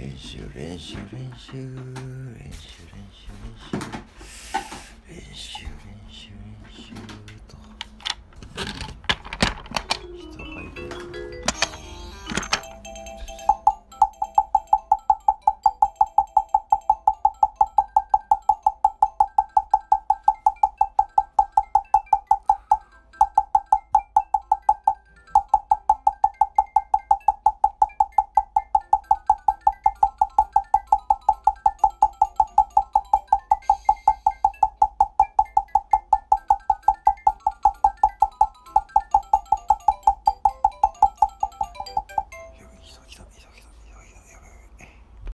練習練習練習